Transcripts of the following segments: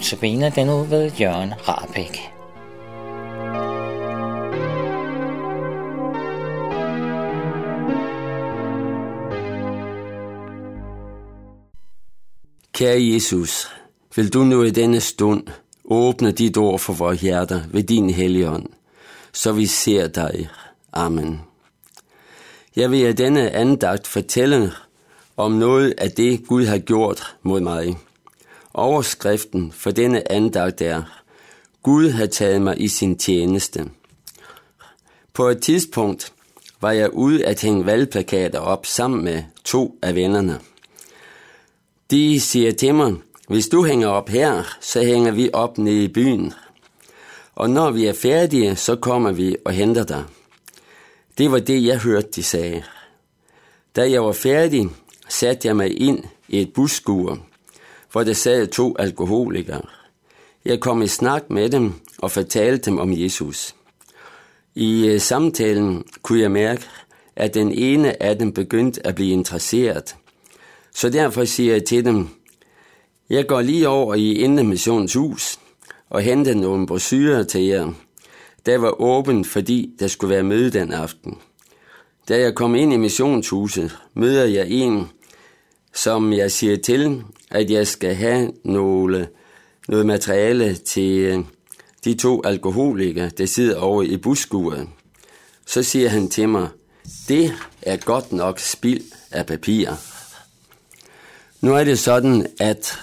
Notabene den ud ved Jørgen Rabeck. Kære Jesus, vil du nu i denne stund åbne dit ord for vores hjerter ved din helligånd, så vi ser dig. Amen. Jeg vil i denne andagt fortælle om noget af det, Gud har gjort mod mig. Overskriften for denne andagt er, Gud har taget mig i sin tjeneste. På et tidspunkt var jeg ude at hænge valgplakater op sammen med to af vennerne. De siger til mig, hvis du hænger op her, så hænger vi op nede i byen. Og når vi er færdige, så kommer vi og henter dig. Det var det, jeg hørte, de sagde. Da jeg var færdig, satte jeg mig ind i et busskur, hvor der sad to alkoholikere. Jeg kom i snak med dem og fortalte dem om Jesus. I øh, samtalen kunne jeg mærke, at den ene af dem begyndte at blive interesseret. Så derfor siger jeg til dem, jeg går lige over i Indre Missions hus og henter nogle brosyrer til jer. Der var åbent, fordi der skulle være møde den aften. Da jeg kom ind i missionshuset, møder jeg en, som jeg siger til, at jeg skal have nogle, noget materiale til øh, de to alkoholikere, der sidder over i busskuret. Så siger han til mig, det er godt nok spild af papir. Nu er det sådan, at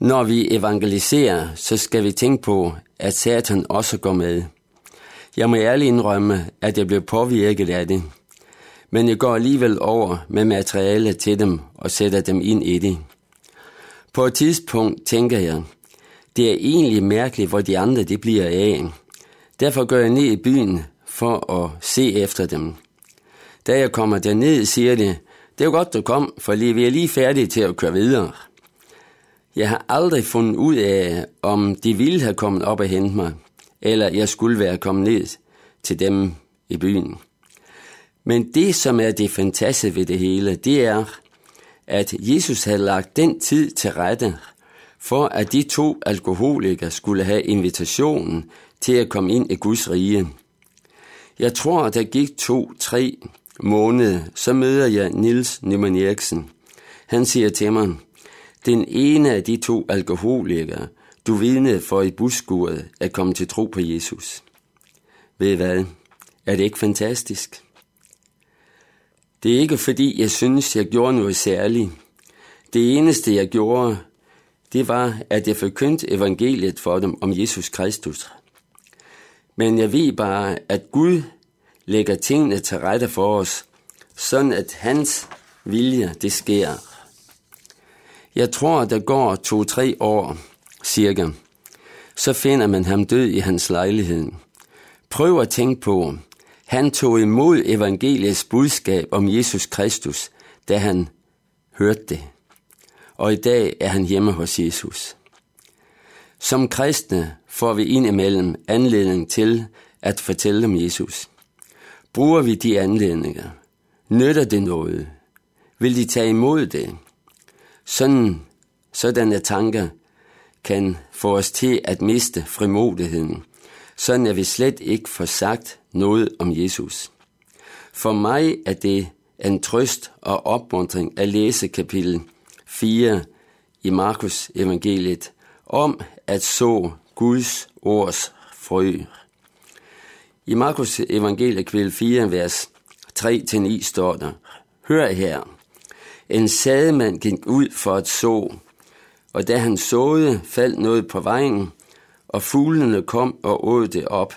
når vi evangeliserer, så skal vi tænke på, at Satan også går med. Jeg må ærligt indrømme, at jeg blev påvirket af det. Men jeg går alligevel over med materiale til dem og sætter dem ind i det. På et tidspunkt tænker jeg, det er egentlig mærkeligt, hvor de andre det bliver af. Derfor går jeg ned i byen for at se efter dem. Da jeg kommer derned, siger de, det er jo godt, du kom, for lige, vi er lige færdige til at køre videre. Jeg har aldrig fundet ud af, om de ville have kommet op og hente mig, eller jeg skulle være kommet ned til dem i byen. Men det, som er det fantastiske ved det hele, det er, at Jesus havde lagt den tid til rette, for at de to alkoholikere skulle have invitationen til at komme ind i Guds rige. Jeg tror, der gik to-tre måneder, så møder jeg Nils Nyman Eriksen. Han siger til mig, den ene af de to alkoholikere, du vidnede for i busskuret, er kommet til tro på Jesus. Ved I hvad? Er det ikke fantastisk? Det er ikke fordi, jeg synes, jeg gjorde noget særligt. Det eneste, jeg gjorde, det var, at jeg forkyndte evangeliet for dem om Jesus Kristus. Men jeg ved bare, at Gud lægger tingene til rette for os, sådan at hans vilje, det sker. Jeg tror, der går to-tre år, cirka, så finder man ham død i hans lejlighed. Prøv at tænke på, han tog imod evangeliets budskab om Jesus Kristus, da han hørte det. Og i dag er han hjemme hos Jesus. Som kristne får vi indimellem anledning til at fortælle om Jesus. Bruger vi de anledninger? Nytter det noget? Vil de tage imod det? Sådan, sådanne tanker kan få os til at miste frimodigheden, sådan at vi slet ikke får sagt noget om Jesus. For mig er det en trøst og opmuntring at læse kapitel 4 i Markus evangeliet om at så Guds ords frø. I Markus evangeliet kapitel 4, vers 3-9 står der, Hør her, en sademand gik ud for at så, og da han såede, faldt noget på vejen, og fuglene kom og åd det op.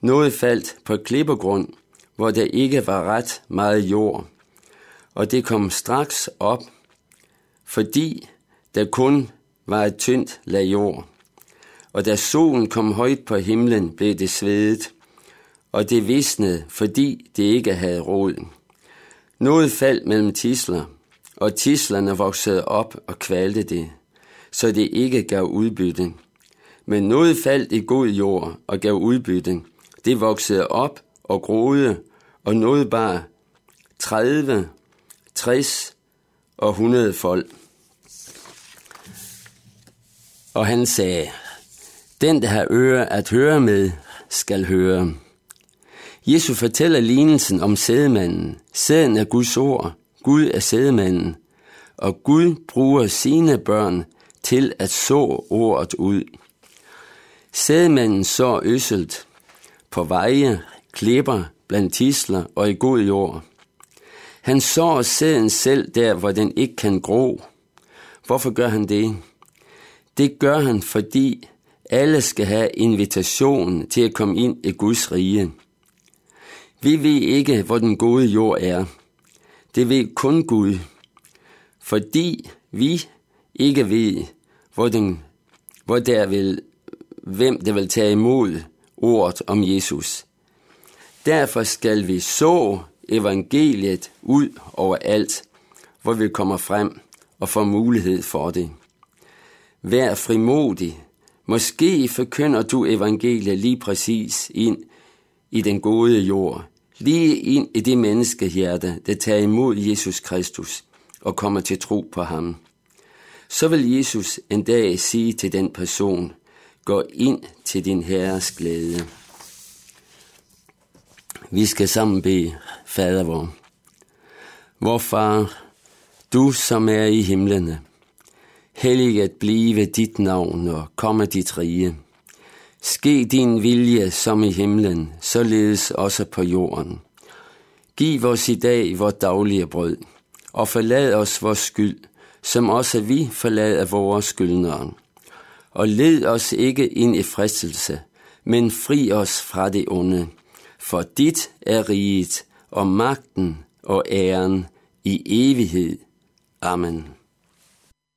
Noget faldt på klippegrund, hvor der ikke var ret meget jord, og det kom straks op, fordi der kun var et tyndt lag jord. Og da solen kom højt på himlen, blev det svedet, og det visnede, fordi det ikke havde rod. Noget faldt mellem tisler, og tislerne voksede op og kvalte det, så det ikke gav udbytte. Men noget faldt i god jord og gav udbytte. Det voksede op og groede, og noget bare 30, 60 og 100 folk. Og han sagde, den der har øre at høre med, skal høre. Jesus fortæller lignelsen om sædemanden. Sæden er Guds ord. Gud er sædemanden. Og Gud bruger sine børn til at så ordet ud. Sædmanden så øsselt på veje, klipper, blandt tisler og i god jord. Han sår sæden selv der, hvor den ikke kan gro. Hvorfor gør han det? Det gør han, fordi alle skal have invitation til at komme ind i Guds rige. Vi ved ikke, hvor den gode jord er. Det ved kun Gud. Fordi vi ikke ved, hvor, den, hvor der vil, hvem der vil tage imod ordet om Jesus. Derfor skal vi så evangeliet ud over alt, hvor vi kommer frem og får mulighed for det. Vær frimodig. Måske forkynder du evangeliet lige præcis ind i den gode jord, lige ind i det menneskehjerte, der tager imod Jesus Kristus og kommer til tro på ham. Så vil Jesus en dag sige til den person, gå ind til din herres glæde. Vi skal sammen bede, Fader vor. Vor far, du som er i himlene, helliget blive dit navn og komme dit rige. Ske din vilje som i himlen, således også på jorden. Giv os i dag vores daglige brød, og forlad os vores skyld, som også vi forlader vores skyldnere. Og led os ikke ind i fristelse, men fri os fra det onde. For dit er riget, og magten og æren i evighed. Amen.